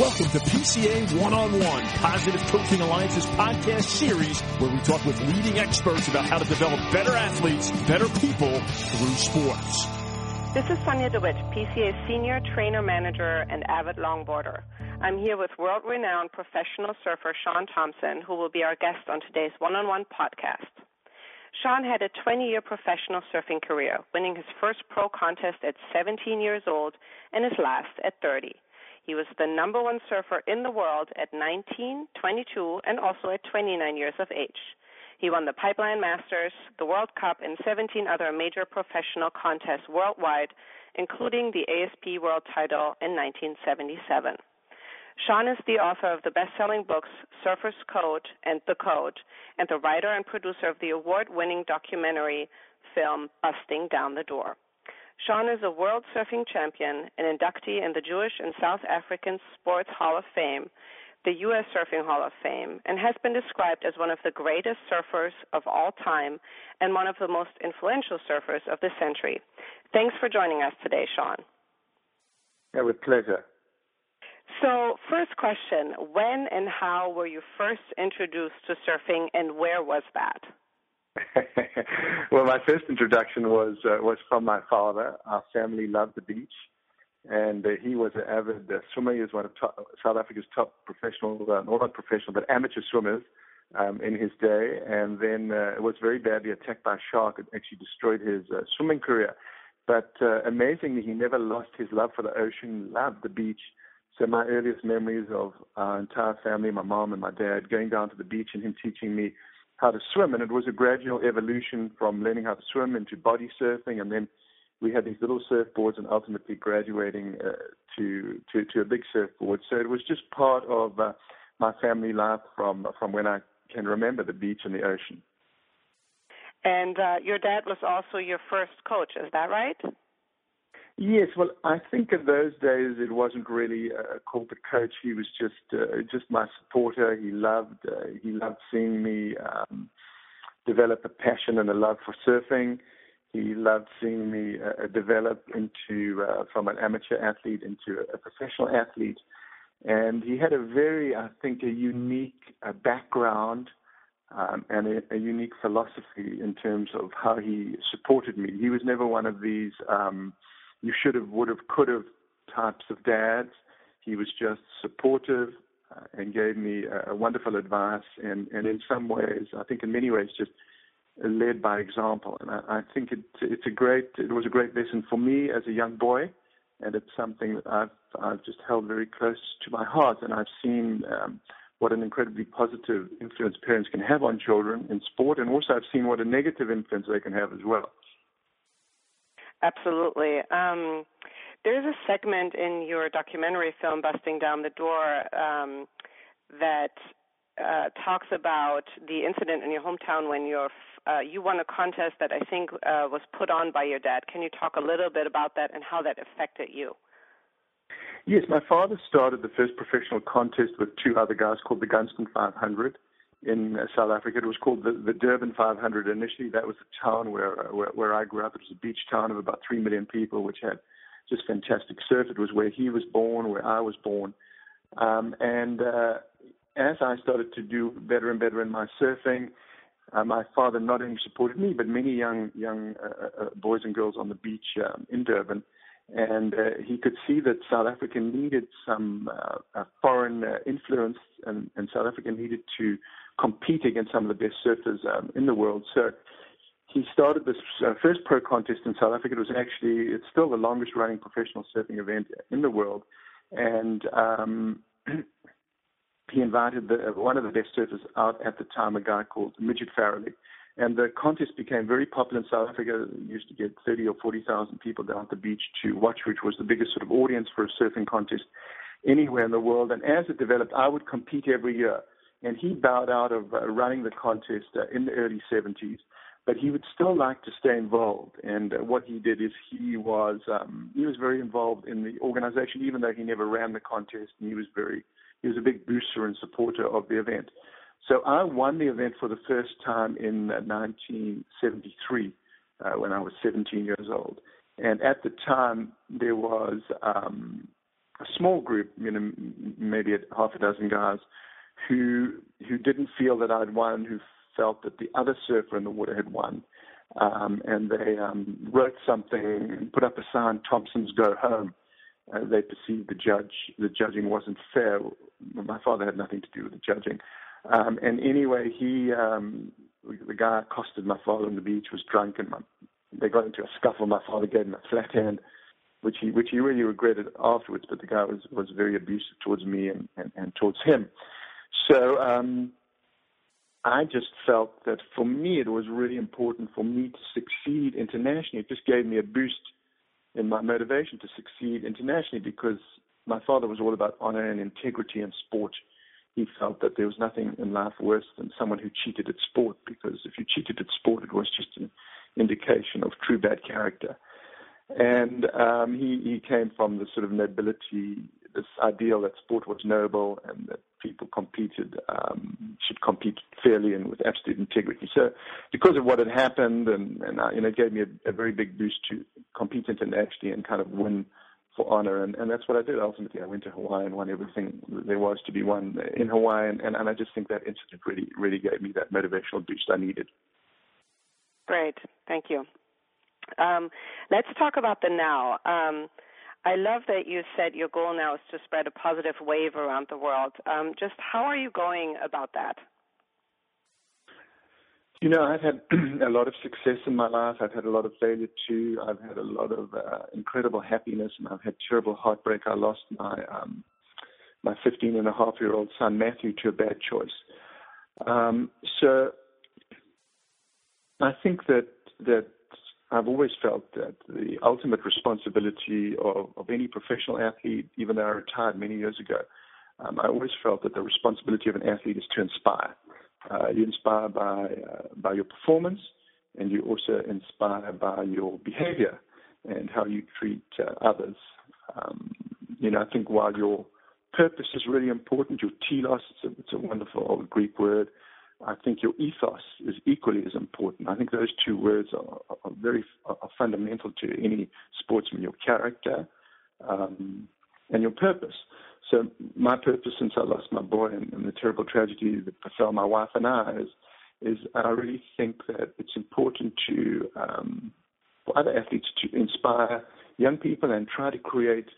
Welcome to PCA One on One, Positive Coaching Alliance's podcast series where we talk with leading experts about how to develop better athletes, better people through sports. This is Sonja DeWitt, PCA's Senior Trainer Manager and avid longboarder. I'm here with world renowned professional surfer Shaun Tomson, who will be our guest on today's one on one podcast. Shaun had a 20 year professional surfing career, winning his first pro contest at 17 years old and his last at 30. He was the number one surfer in the world at 19, 22, and also at 29 years of age. He won the Pipeline Masters, the World Cup, and 17 other major professional contests worldwide, including the ASP World title in 1977. Shaun is the author of the best selling books Surfer's Code and The Code, and the writer and producer of the award winning documentary film Bustin' Down the Door. Shaun is a world surfing champion, an inductee in the Jewish and South African Sports Hall of Fame, the U.S. Surfing Hall of Fame, and has been described as one of the greatest surfers of all time and one of the most influential surfers of the century. Thanks for joining us today, Shaun. Yeah, with pleasure. So, first question When and how were you first introduced to surfing, and where was that? well, my first introduction was uh, was from my father. Our family loved the beach, and uh, he was an avid uh, swimmer. He was one of top, South Africa's top professional, uh, not professional, but amateur swimmers um, in his day. And then uh, was very badly attacked by a shark. It actually destroyed his uh, swimming career. But uh, amazingly, he never lost his love for the ocean. Loved the beach. So my earliest memories of our entire family, my mom and my dad, going down to the beach and him teaching me how to swim. And it was a gradual evolution from learning how to swim into body surfing. And then we had these little surfboards and ultimately graduating uh, to, to, to a big surfboard. So it was just part of uh, my family life from, from when I can remember the beach and the ocean. And uh, your dad was also your first coach, is that right? Yes, well, I think in those days it wasn't really a corporate coach. He was just uh, just my supporter. He loved uh, he loved seeing me um, develop a passion and a love for surfing. He loved seeing me uh, develop into uh, from an amateur athlete into a professional athlete. And he had a very, I think, a unique uh, background um, and a, a unique philosophy in terms of how he supported me. He was never one of these. Um, you should have, would have, could have types of dads. He was just supportive uh, and gave me uh, wonderful advice, and, and in some ways, I think in many ways, just led by example. And I, I think it, it's a great, it was a great lesson for me as a young boy, and it's something that I've, I've just held very close to my heart, and I've seen. Um, what an incredibly positive influence parents can have on children in sport, and also I've seen what a negative influence they can have as well. Absolutely. Um, there's a segment in your documentary film, Bustin' Down the Door, um, that uh, talks about the incident in your hometown when you uh, you won a contest that I think uh, was put on by your dad. Can you talk a little bit about that and how that affected you? Yes, my father started the first professional contest with two other guys called the Gunston 500 in uh, South Africa. It was called the, the Durban 500 initially. That was the town where, uh, where where I grew up. It was a beach town of about three million people, which had just fantastic surf. It was where he was born, where I was born, um, and uh, as I started to do better and better in my surfing, uh, my father not only supported me, but many young young uh, uh, boys and girls on the beach um, in Durban and uh, he could see that South Africa needed some uh, foreign uh, influence, and, and, South Africa needed to compete against some of the best surfers um, in the world. So he started this uh, first pro contest in South Africa. It was actually it's still the longest running professional surfing event in the world, and um, he invited the, one of the best surfers out at the time, a guy called Midget Farrelly and the contest became very popular in South Africa. It used to get 30 or 40,000 people down at the beach to watch, which was the biggest sort of audience for a surfing contest anywhere in the world. And as it developed, I would compete every year. And he bowed out of uh, running the contest uh, in the early 70s, but he would still like to stay involved. And uh, what he did is he was um, he was very involved in the organization, even though he never ran the contest. And he was very he was a big booster and supporter of the event. So I won the event for the first time in 1973 uh, when I was 17 years old. And at the time, there was um, a small group, you know, maybe half a dozen guys, who who didn't feel that I'd won, who felt that the other surfer in the water had won, um, and they um, wrote something, and put up a sign, "Tomson's go home." Uh, they perceived the judge, the judging wasn't fair. My father had nothing to do with the judging, um, and anyway, he um, the guy accosted my father on the beach, was drunk, and my, they got into a scuffle. My father gave him a flat hand which he which he really regretted afterwards. But the guy was was very abusive towards me and and, and towards him. So um, I just felt that for me it was really important for me to succeed internationally. It just gave me a boost in my motivation to succeed internationally because my father was all about honor and integrity in sport. He felt that there was nothing in life worse than someone who cheated at sport because if you cheated at sport, it was just an indication of true bad character. And um, he, he came from the sort of nobility, this ideal that sport was noble and that people competed, um, should compete fairly and with absolute integrity. So because of what had happened, and, and uh, you know, it gave me a, a very big boost to compete internationally and kind of win for honor. And, and that's what I did. Ultimately, I went to Hawaii and won everything there was to be won in Hawaii. And, and, and I just think that incident really, really gave me that motivational boost I needed. Great. Thank you. Um, let's talk about the now. Um, I love that you said your goal now is to spread a positive wave around the world. Um, just how are you going about that? You know, I've had a lot of success in my life. I've had a lot of failure too. I've had a lot of uh, incredible happiness, and I've had terrible heartbreak. I lost my um, my 15 and a half year old son Matthew to a bad choice. Um, so I think that that I've always felt that the ultimate responsibility of, of any professional athlete, even though I retired many years ago, um, I always felt that the responsibility of an athlete is to inspire. Uh, you inspire by uh, by your performance, and you also inspire by your behavior and how you treat uh, others. Um, you know, I think while your purpose is really important, your telos, it's a, it's a wonderful old Greek word. I think your ethos is equally as important. I think those two words are, are very are fundamental to any sportsman. Your character um, and your purpose. So my purpose since I lost my boy and, and the terrible tragedy that befell my wife and I is, is I really think that it's important to um, for other athletes to inspire young people and try to create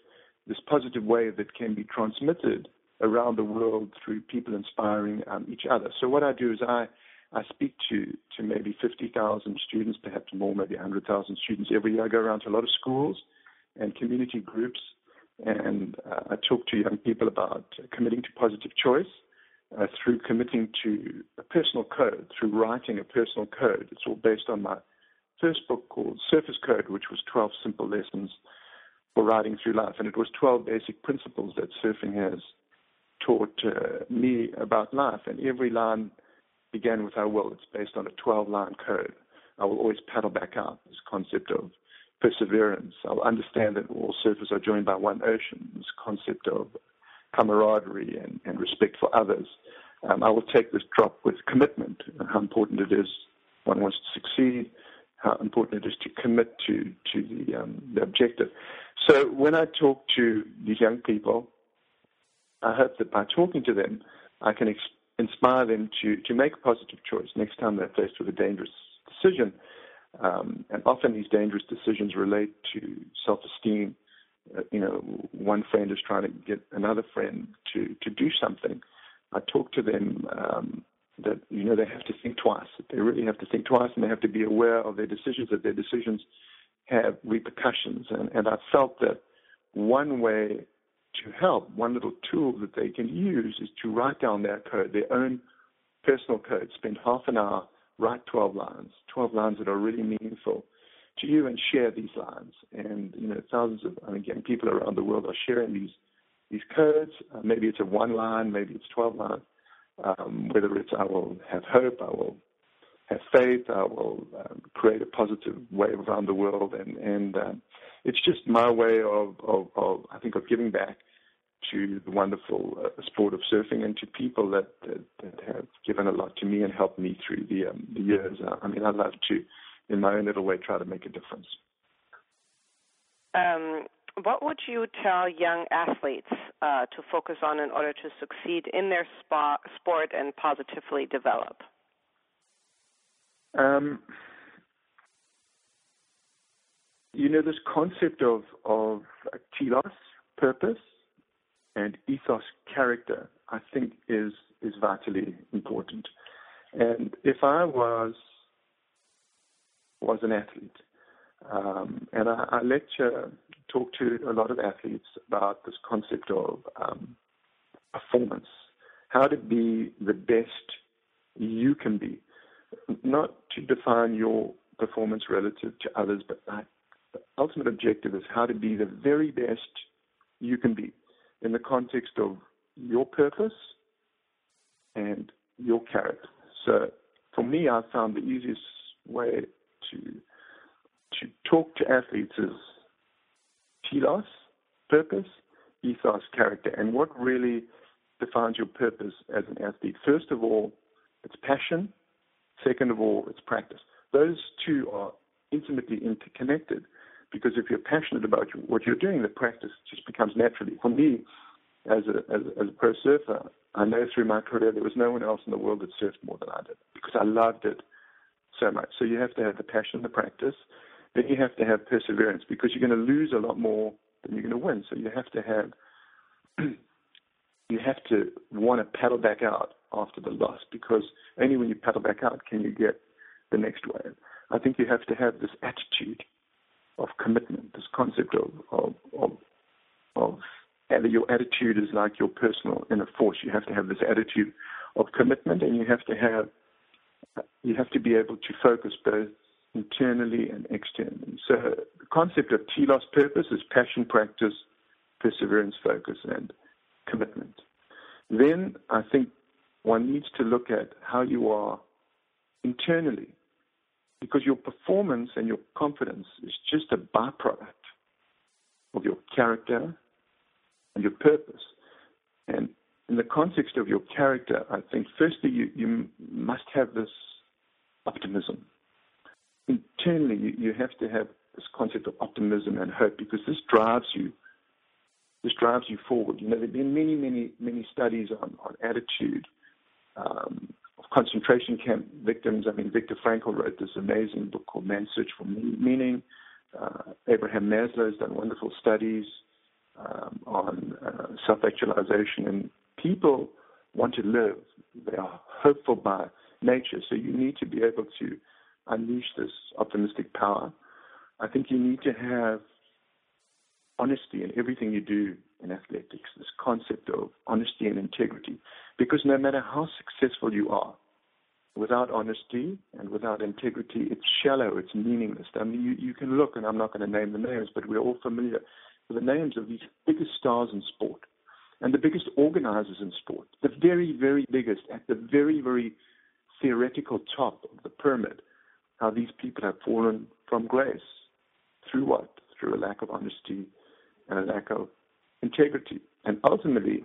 this positive wave that can be transmitted around the world through people inspiring um, each other. So what I do is I I speak to to maybe 50,000 students, perhaps more, maybe 100,000 students every year. I go around to a lot of schools and community groups, and uh, I talk to young people about committing to positive choice. Uh, through committing to a personal code, through writing a personal code. It's all based on my first book called Surfer's Code, which was 12 simple lessons for riding through life. And it was 12 basic principles that surfing has taught uh, me about life, and every line began with "I will." It's based on a 12-line code. I will always paddle back out. This concept of perseverance. I'll understand that all surfers are joined by one ocean. This concept of camaraderie and, and respect for others. Um, I will take this drop with commitment and how important it is one wants to succeed, how important it is to commit to to the um, the objective. So when I talk to these young people, I hope that by talking to them, I can ex- inspire them to, to make a positive choice next time they're faced with a dangerous decision. Um, and often these dangerous decisions relate to self-esteem. Uh, you know, one friend is trying to get another friend to, to do something. I talk to them um, that, you know, they have to think twice. They really have to think twice and they have to be aware of their decisions, that their decisions have repercussions. And, and I felt that one way to help, one little tool that they can use is to write down their code, their own personal code. Spend half an hour, write 12 lines, 12 lines that are really meaningful to you, and share these lines. And you know, thousands of, again, people around the world are sharing these these codes. Uh, maybe it's a one line, maybe it's 12 lines. Um, whether it's I will have hope, I will have faith, I will um, create a positive wave around the world, and and um, it's just my way of, of, of, I think, of giving back to the wonderful uh, sport of surfing and to people that, that, that have given a lot to me and helped me through the um, the years. Uh, I mean, I'd love to, in my own little way, try to make a difference. Um, what would you tell young athletes uh, to focus on in order to succeed in their spa, sport and positively develop? Um, you know, this concept of, of telos, purpose, and ethos, character, I think is, is vitally important. And if I was was an athlete, um, and I, I lecture, talk to a lot of athletes about this concept of um, performance, how to be the best you can be, not to define your performance relative to others, but the ultimate objective is how to be the very best you can be in the context of your purpose and your character. So for me, I found the easiest way to to talk to athletes is telos, purpose, ethos, character, and what really defines your purpose as an athlete. First of all, it's passion. Second of all, it's practice. Those two are intimately interconnected because if you're passionate about what you're doing, the practice just becomes naturally. For me, as a, as, as a pro surfer, I know through my career there was no one else in the world that surfed more than I did because I loved it so much. So you have to have the passion, the practice. Then you have to have perseverance because you're going to lose a lot more than you're going to win. So you have to have you have to want to paddle back out after the loss because only when you paddle back out can you get the next wave. I think you have to have this attitude of commitment, this concept of of of, of your attitude is like your personal inner force. You have to have this attitude of commitment, and you have to have you have to be able to focus both internally and externally. So the concept of telos purpose is passion, practice, perseverance, focus, and commitment. Then I think one needs to look at how you are internally, because your performance and your confidence is just a byproduct of your character and your purpose. And in the context of your character, I think firstly you, you must have this optimism. Internally, you, you have to have this concept of optimism and hope because this drives you. This drives you forward. You know, there have been many, many, many studies on, on attitude um, of concentration camp victims. I mean, Viktor Frankl wrote this amazing book called Man's Search for Meaning. Uh, Abraham Maslow has done wonderful studies um, on uh, self-actualization, and people want to live. They are hopeful by nature, so you need to be able to unleash this optimistic power. I think you need to have honesty in everything you do in athletics, this concept of honesty and integrity. Because no matter how successful you are, without honesty and without integrity, it's shallow, it's meaningless. I mean, you, you can look, and I'm not going to name the names, but we're all familiar with the names of these biggest stars in sport and the biggest organizers in sport, the very, very biggest at the very, very theoretical top of the pyramid, how these people have fallen from grace. Through what? Through a lack of honesty and a lack of integrity. And ultimately,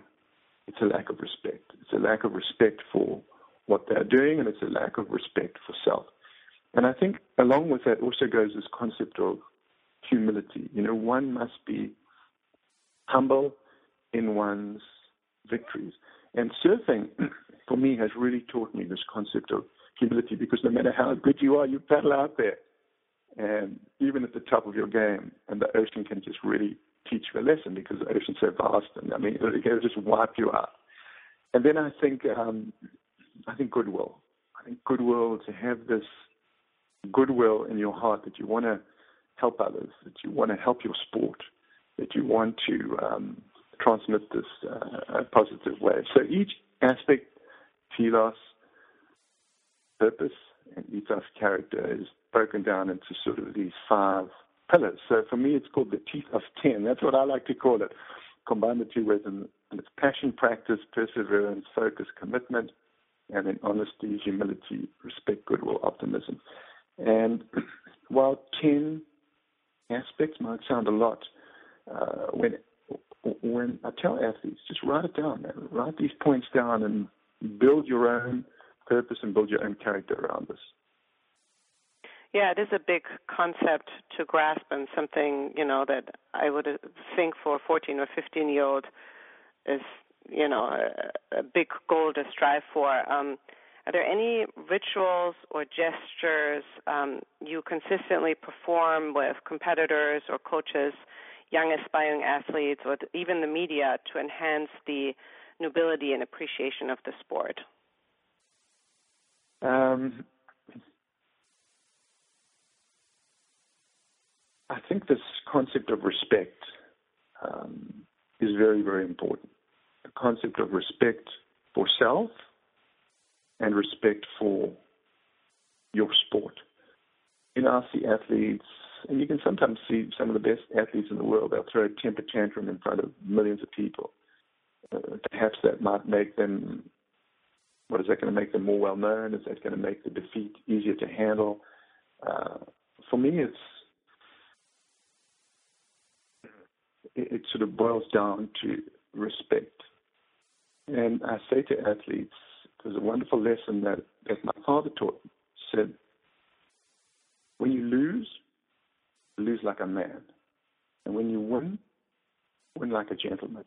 it's a lack of respect. It's a lack of respect for what they're doing, and it's a lack of respect for self. And I think along with that also goes this concept of humility. You know, one must be humble in one's victories. And surfing, for me, has really taught me this concept of humility because no matter how good you are, you paddle out there. And even at the top of your game, and the ocean can just really teach you a lesson because the ocean's so vast, and I mean, it can just wipe you out. And then I think, um, I think goodwill. I think goodwill to have this goodwill in your heart that you want to help others, that you want to help your sport, that you want to um, transmit this uh, positive way. So each aspect, telos, purpose, and ethos, character, is broken down into sort of these five So for me, it's called the teeth of ten. That's what I like to call it. Combine the two words, and, and it's passion, practice, perseverance, focus, commitment, and then honesty, humility, respect, goodwill, optimism. And while ten aspects might sound a lot. Uh, when when I tell athletes, just write it down, man. Write these points down and build your own purpose and build your own character around this. Yeah, it is a big concept to grasp and something, you know, that I would think for a 14 or 15 year old is, you know, a, a big goal to strive for. Um, are there any rituals or gestures um, you consistently perform with competitors or coaches, young aspiring athletes, or even the media to enhance the nobility and appreciation of the sport? Um, I think this concept of respect um, is very, very important. The concept of respect for self and respect for your sport. You know, I see athletes, and you can sometimes see some of the best athletes in the world, they'll throw a temper tantrum in front of millions of people. Uh, perhaps that might make them, what is that going to make them more well known? Is that going to make the defeat easier to handle? Uh, for me, it's it, it sort of boils down to respect. And I say to athletes, there's a wonderful lesson that, that my father taught. Said, when you lose, lose like a man. And when you win, win like a gentleman.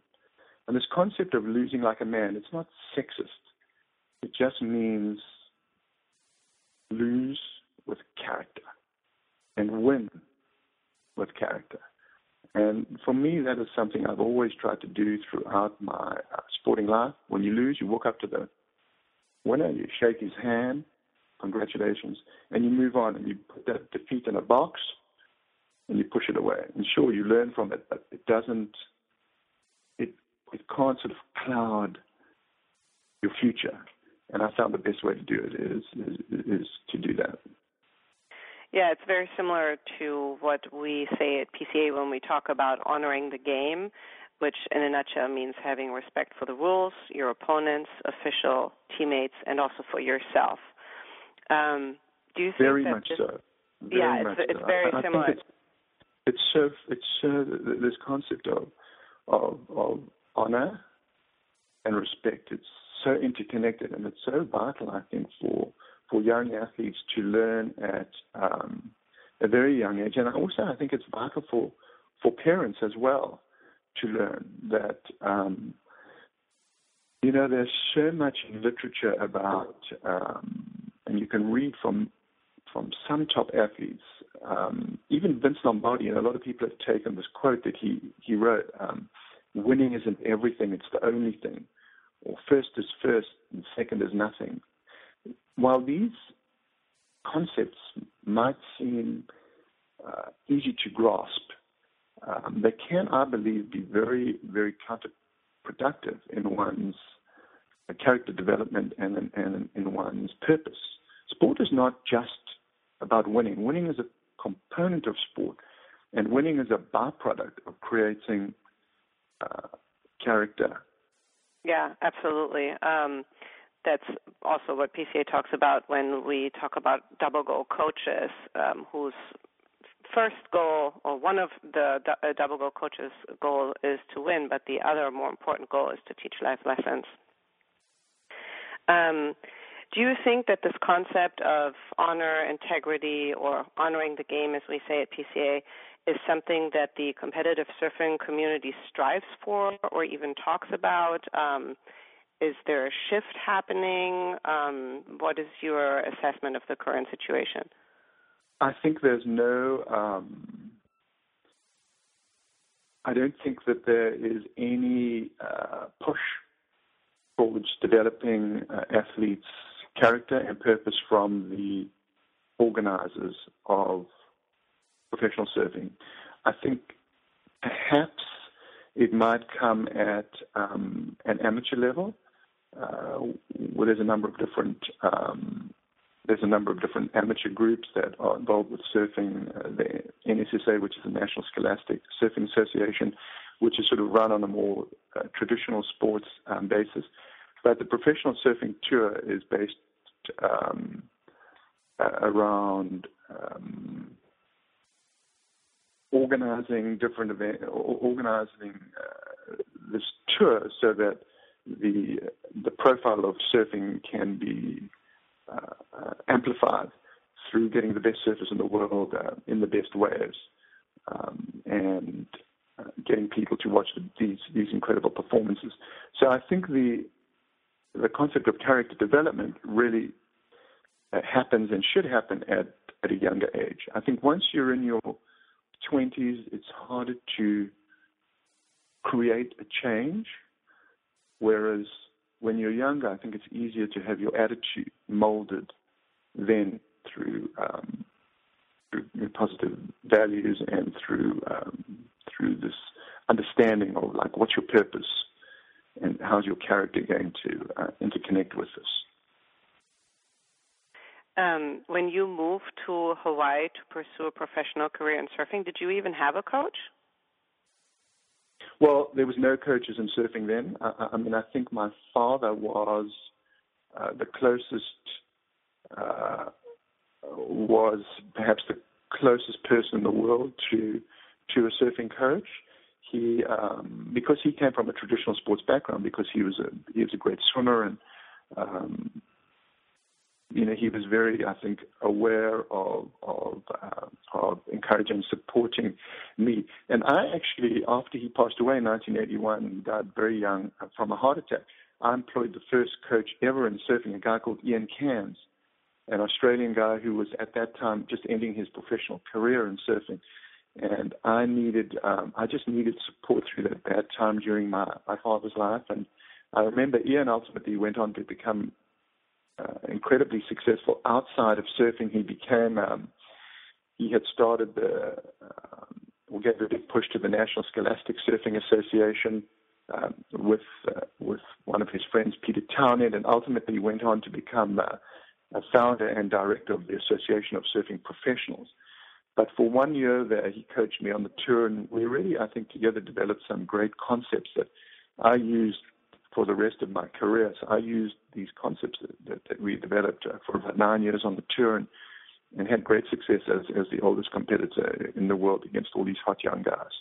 And this concept of losing like a man, it's not sexist. It just means lose with character and win with character. And for me, that is something I've always tried to do throughout my uh, sporting life. When you lose, you walk up to the winner, you shake his hand, congratulations, and you move on and you put that defeat in a box and you push it away. And sure, you learn from it, but it doesn't, it, it can't sort of cloud your future. And I found the best way to do it is, is, is to do that. Yeah, it's very similar to what we say at PCA when we talk about honoring the game, which in a nutshell means having respect for the rules, your opponents, official, teammates, and also for yourself. Um, do you think very that much this, so? Very yeah, it's, it's so. very I, similar. I it's, it's so it's so this concept of of of honor and respect. It's so interconnected, and it's so vital. I think for for young athletes to learn at um, a very young age. And also, I think it's vital for, for parents as well to learn that, um, you know, there's so much literature about, um, and you can read from from some top athletes, um, even Vince Lombardi, and a lot of people have taken this quote that he, he wrote, um, winning isn't everything, it's the only thing. Or first is first and second is nothing while these concepts might seem uh, easy to grasp, um, they can, I believe, be very, very counterproductive in one's uh, character development and in, and in one's purpose. Sport is not just about winning. Winning is a component of sport, and winning is a byproduct of creating uh, character. Yeah, absolutely. Um, that's also what PCA talks about when we talk about double goal coaches, um, whose first goal or one of the uh, double goal coaches' goal is to win, but the other more important goal is to teach life lessons. Um, do you think that this concept of honor, integrity, or honoring the game, as we say at PCA, is something that the competitive surfing community strives for or even talks about? Um, is there a shift happening? Um, what is your assessment of the current situation? I think there's no. Um, I don't think that there is any uh, push towards developing uh, athletes' character and purpose from the organizers of professional surfing. I think perhaps it might come at um, an amateur level, uh, there's a number of different um, there's a number of different amateur groups that are involved with surfing. Uh, the NSSA, which is the National Scholastic Surfing Association, which is sort of run on a more uh, traditional sports um, basis. But the professional surfing tour is based um, around um, organizing different events, organizing uh, this tour so that the the profile of surfing can be uh, amplified through getting the best surfers in the world uh, in the best waves, um, and uh, getting people to watch these these incredible performances. So I think the the concept of character development really uh, happens and should happen at at a younger age. I think once you're in your 20s, it's harder to create a change, whereas when you're younger, I think it's easier to have your attitude molded then through, um, through positive values and through um, through this understanding of like what's your purpose and how's your character going to uh, interconnect with this. Um, when you moved to Hawaii to pursue a professional career in surfing, did you even have a coach? Well, there was no coaches in surfing then. I, I mean, I think my father was uh, the closest, uh, was perhaps the closest person in the world to to a surfing coach. He, um, because he came from a traditional sports background, because he was a he was a great swimmer and um, you know, he was very, I think, aware of of, uh, of encouraging and supporting me. And I actually, after he passed away in 1981, died very young from a heart attack. I employed the first coach ever in surfing, a guy called Ian Cairns, an Australian guy who was at that time just ending his professional career in surfing. And I needed, um, I just needed support through that bad time during my, my father's life. And I remember Ian ultimately went on to become uh, incredibly successful outside of surfing. He became um, he had started the uh, we gave a big push to the National Scholastic Surfing Association um, with uh, with one of his friends, Peter Townend, and ultimately went on to become uh, a founder and director of the Association of Surfing Professionals. But for one year there, he coached me on the tour, and we really, I think, together developed some great concepts that I used for the rest of my career. So I used these concepts that, that, that we developed uh, for about nine years on the tour and, and had great success as, as the oldest competitor in the world against all these hot young guys.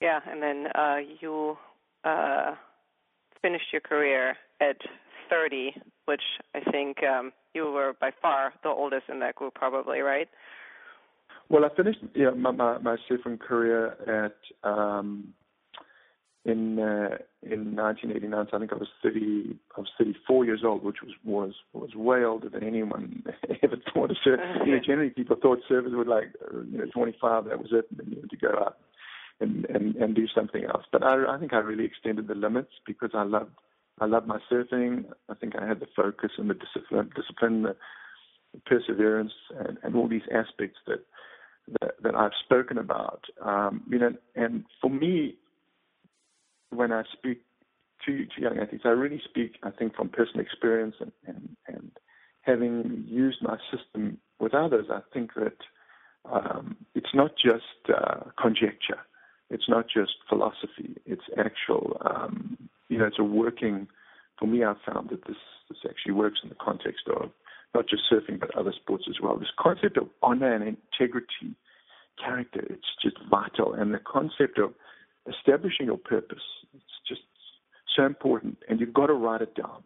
Yeah, and then uh, you uh, finished your career at 30, which I think um, you were by far the oldest in that group, probably, right? Well, I finished yeah, my, my, my surfing career at um, in uh, in 1989. So I think I was 30. I was 34 years old, which was was was way older than anyone ever thought of surf. You know, generally people thought surfers would like uh, you know 25. That was it, and then you had to go out and and and do something else. But I I think I really extended the limits because I loved I loved my surfing. I think I had the focus and the discipline, discipline, the perseverance, and, and all these aspects that that, that I've spoken about. Um, you know, and for me, when I speak to, to young athletes, I really speak, I think, from personal experience and, and, and having used my system with others, I think that um, it's not just uh, conjecture. It's not just philosophy. It's actual, um, you know, it's a working, for me, I've found that this, this actually works in the context of not just surfing, but other sports as well. This concept of honor and integrity, character, it's just vital. And the concept of establishing your purpose. It's just so important, and you've got to write it down.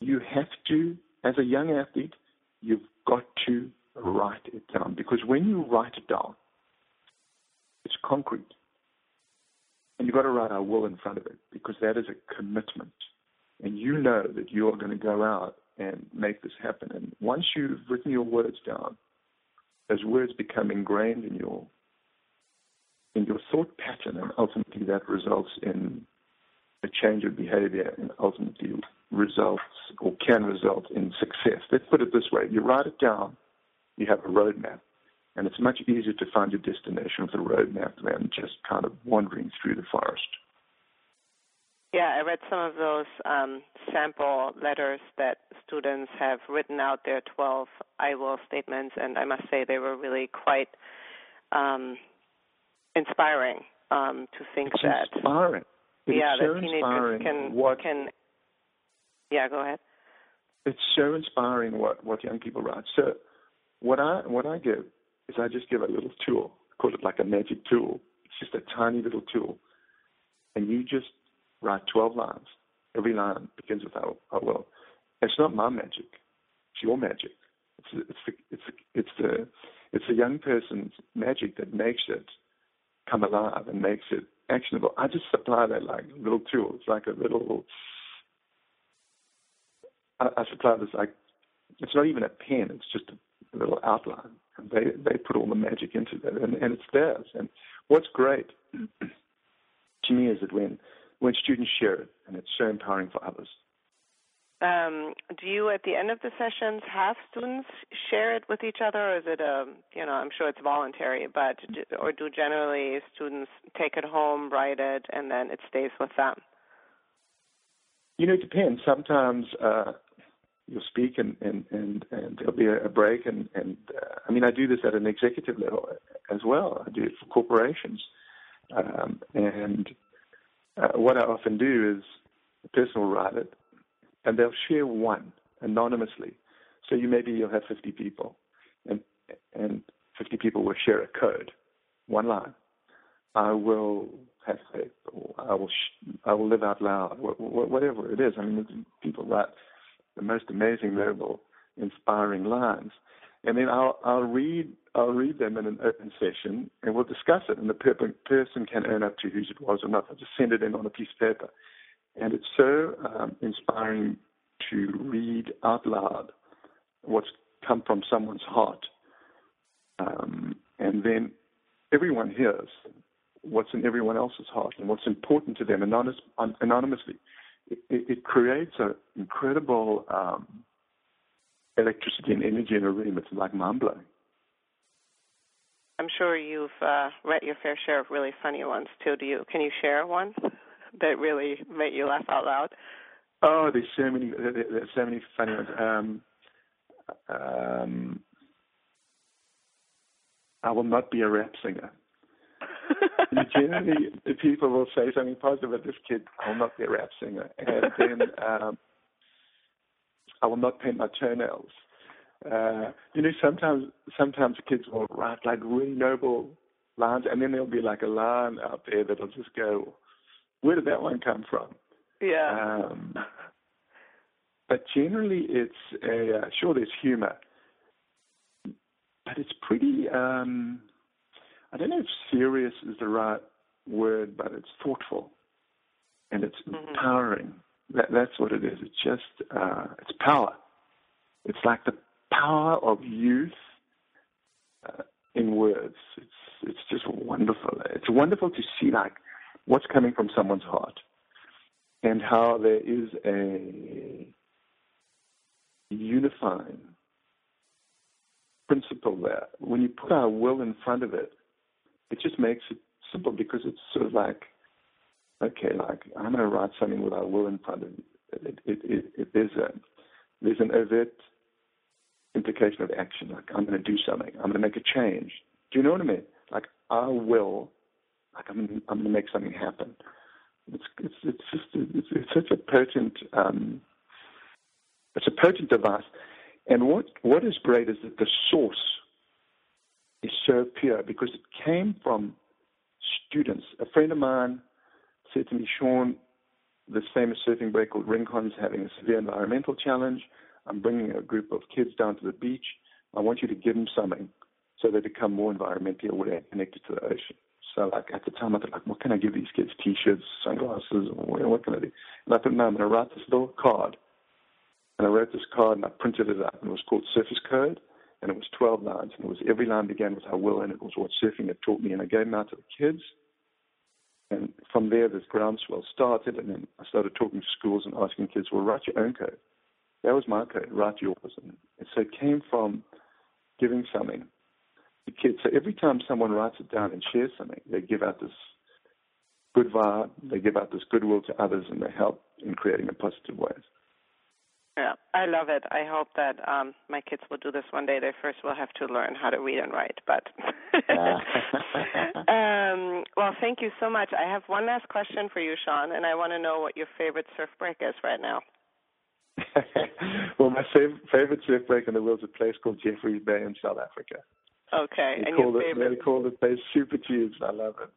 You have to, as a young athlete, you've got to write it down because when you write it down, it's concrete. And you've got to write our will in front of it because that is a commitment. And you know that you are going to go out and make this happen. And once you've written your words down, those words become ingrained in your in your thought pattern, and ultimately that results in a change of behavior and ultimately results or can result in success. Let's put it this way you write it down, you have a roadmap, and it's much easier to find your destination with a roadmap than just kind of wandering through the forest. Yeah, I read some of those um, sample letters that students have written out their 12 I will statements, and I must say they were really quite um, inspiring um, to think it's that. Inspiring. It yeah, so that teenagers can what, can. Yeah, go ahead. It's so inspiring what what young people write. So what I what I give is I just give a little tool, call it like a magic tool. It's just a tiny little tool, and you just write 12 lines. Every line begins with "I, I will." It's not my magic; it's your magic. It's it's the, it's it's the it's the young person's magic that makes it come alive and makes it actionable. I just supply that like little tools, like a little. I, I supply this like it's not even a pen; it's just a little outline, and they they put all the magic into that, and, and it's theirs. And what's great to me is that when when students share it, and it's so empowering for others. Um, do you, at the end of the sessions, have students share it with each other, or is it a, you know, I'm sure it's voluntary, but or do generally students take it home, write it, and then it stays with them? You know, it depends. Sometimes uh, you'll speak, and and and, and there'll be a, break, and and uh, I mean, I do this at an executive level as well. I do it for corporations, um, and uh, what I often do is the person will write it and they'll share one anonymously. So you maybe you'll have 50 people, and and 50 people will share a code, one line. I will have faith. I will sh- I will live out loud. Wh- wh- whatever it is. I mean, people write the most amazing, noble, inspiring lines, and then I'll I'll read I'll read them in an open session, and we'll discuss it. And the per- person can own up to whose it was or not. I'll just send it in on a piece of paper, and it's so um, inspiring to read out loud what's come from someone's heart. Um, and then everyone hears what's in everyone else's heart and what's important to them anonymous, anonymously. It, it, creates an incredible um, electricity and energy in a room. It's like mind blowing. I'm sure you've uh, read your fair share of really funny ones too. Do you? Can you share one? That really make you laugh out loud? Oh, there's so many. There's so many funny ones. Um, um, I will not be a rap singer. generally, people will say something positive about this kid. I will not be a rap singer, and then um, I will not paint my toenails. Uh, you know, sometimes sometimes kids will write like really noble lines, and then there'll be like a line out there that'll just go, where did that one come from? Yeah. Um, but generally, it's a uh, sure there's humor, but it's pretty. Um, I don't know if serious is the right word, but it's thoughtful and it's mm-hmm. empowering. That, that's what it is. It's just uh, it's power. It's like the power of youth uh, in words. It's it's just wonderful. It's wonderful to see like what's coming from someone's heart and how there is a unifying principle there. When you put our will in front of it, it just makes it simple because it's sort of like, okay, like I'm going to write something with our will in front of it. It, it, it, there's a there's an overt implication of action. Like I'm going to do something. I'm going to make a change. Do you know what I mean? Like our will like I'm I'm going to make something happen. It's it's it's just it's, it's such a potent um, it's a potent device. And what what is great is that the source is so pure because it came from students. A friend of mine said to me, Shaun, this famous surfing break called Rincon's having a severe environmental challenge. I'm bringing a group of kids down to the beach. I want you to give them something so they become more environmentally aware and connected to the ocean. So like at the time I thought like, what can I give these kids? T-shirts, sunglasses, what can I do? And I thought, no, I'm going to write this little card. And I wrote this card and I printed it up and it was called Surfer's Code. And it was 12 lines and it was every line began with I will and it was what surfing had taught me. And I gave them out to the kids. And from there, this groundswell started. And then I started talking to schools and asking kids, well, write your own code. That was my code, write yours. And so it came from giving something the kids. So every time someone writes it down and shares something, they give out this good vibe, they give out this goodwill to others, and they help in creating a positive ways. Yeah, I love it. I hope that um my kids will do this one day. They first will have to learn how to read and write, but um well, thank you so much. I have one last question for you, Shaun, and I want to know what your favorite surf break is right now. well, my fav- favorite surf break in the world is a place called Jeffreys Bay in South Africa. Okay, they and your favorite? It, they call it they super tubes. I love it.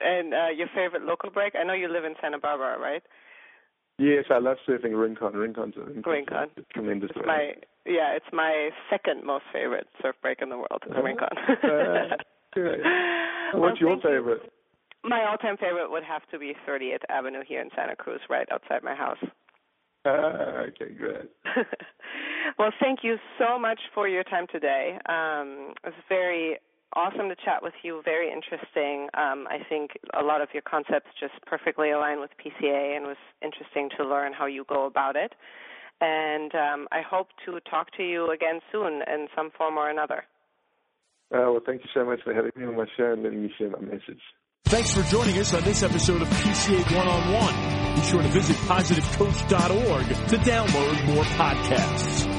And uh, your favorite local break? I know you live in Santa Barbara, right? Yes, I love surfing Rincon. Rincon's a Rincon. Rincon. It's tremendous. It's my Yeah, it's my second most favorite surf break in the world, is Rincon. uh, What's well, your favorite? You. My all-time favorite would have to be 30th Avenue here in Santa Cruz, right outside my house. Uh, okay, good. well, thank you so much for your time today. Um, it was very awesome to chat with you. Very interesting. Um, I think a lot of your concepts just perfectly align with PCA, and was interesting to learn how you go about it. And um, I hope to talk to you again soon in some form or another. Uh, well, thank you so much for having me on my show and letting me share my message. Thanks for joining us on this episode of PCA One on One. Be sure to visit positivecoach.org to download more podcasts.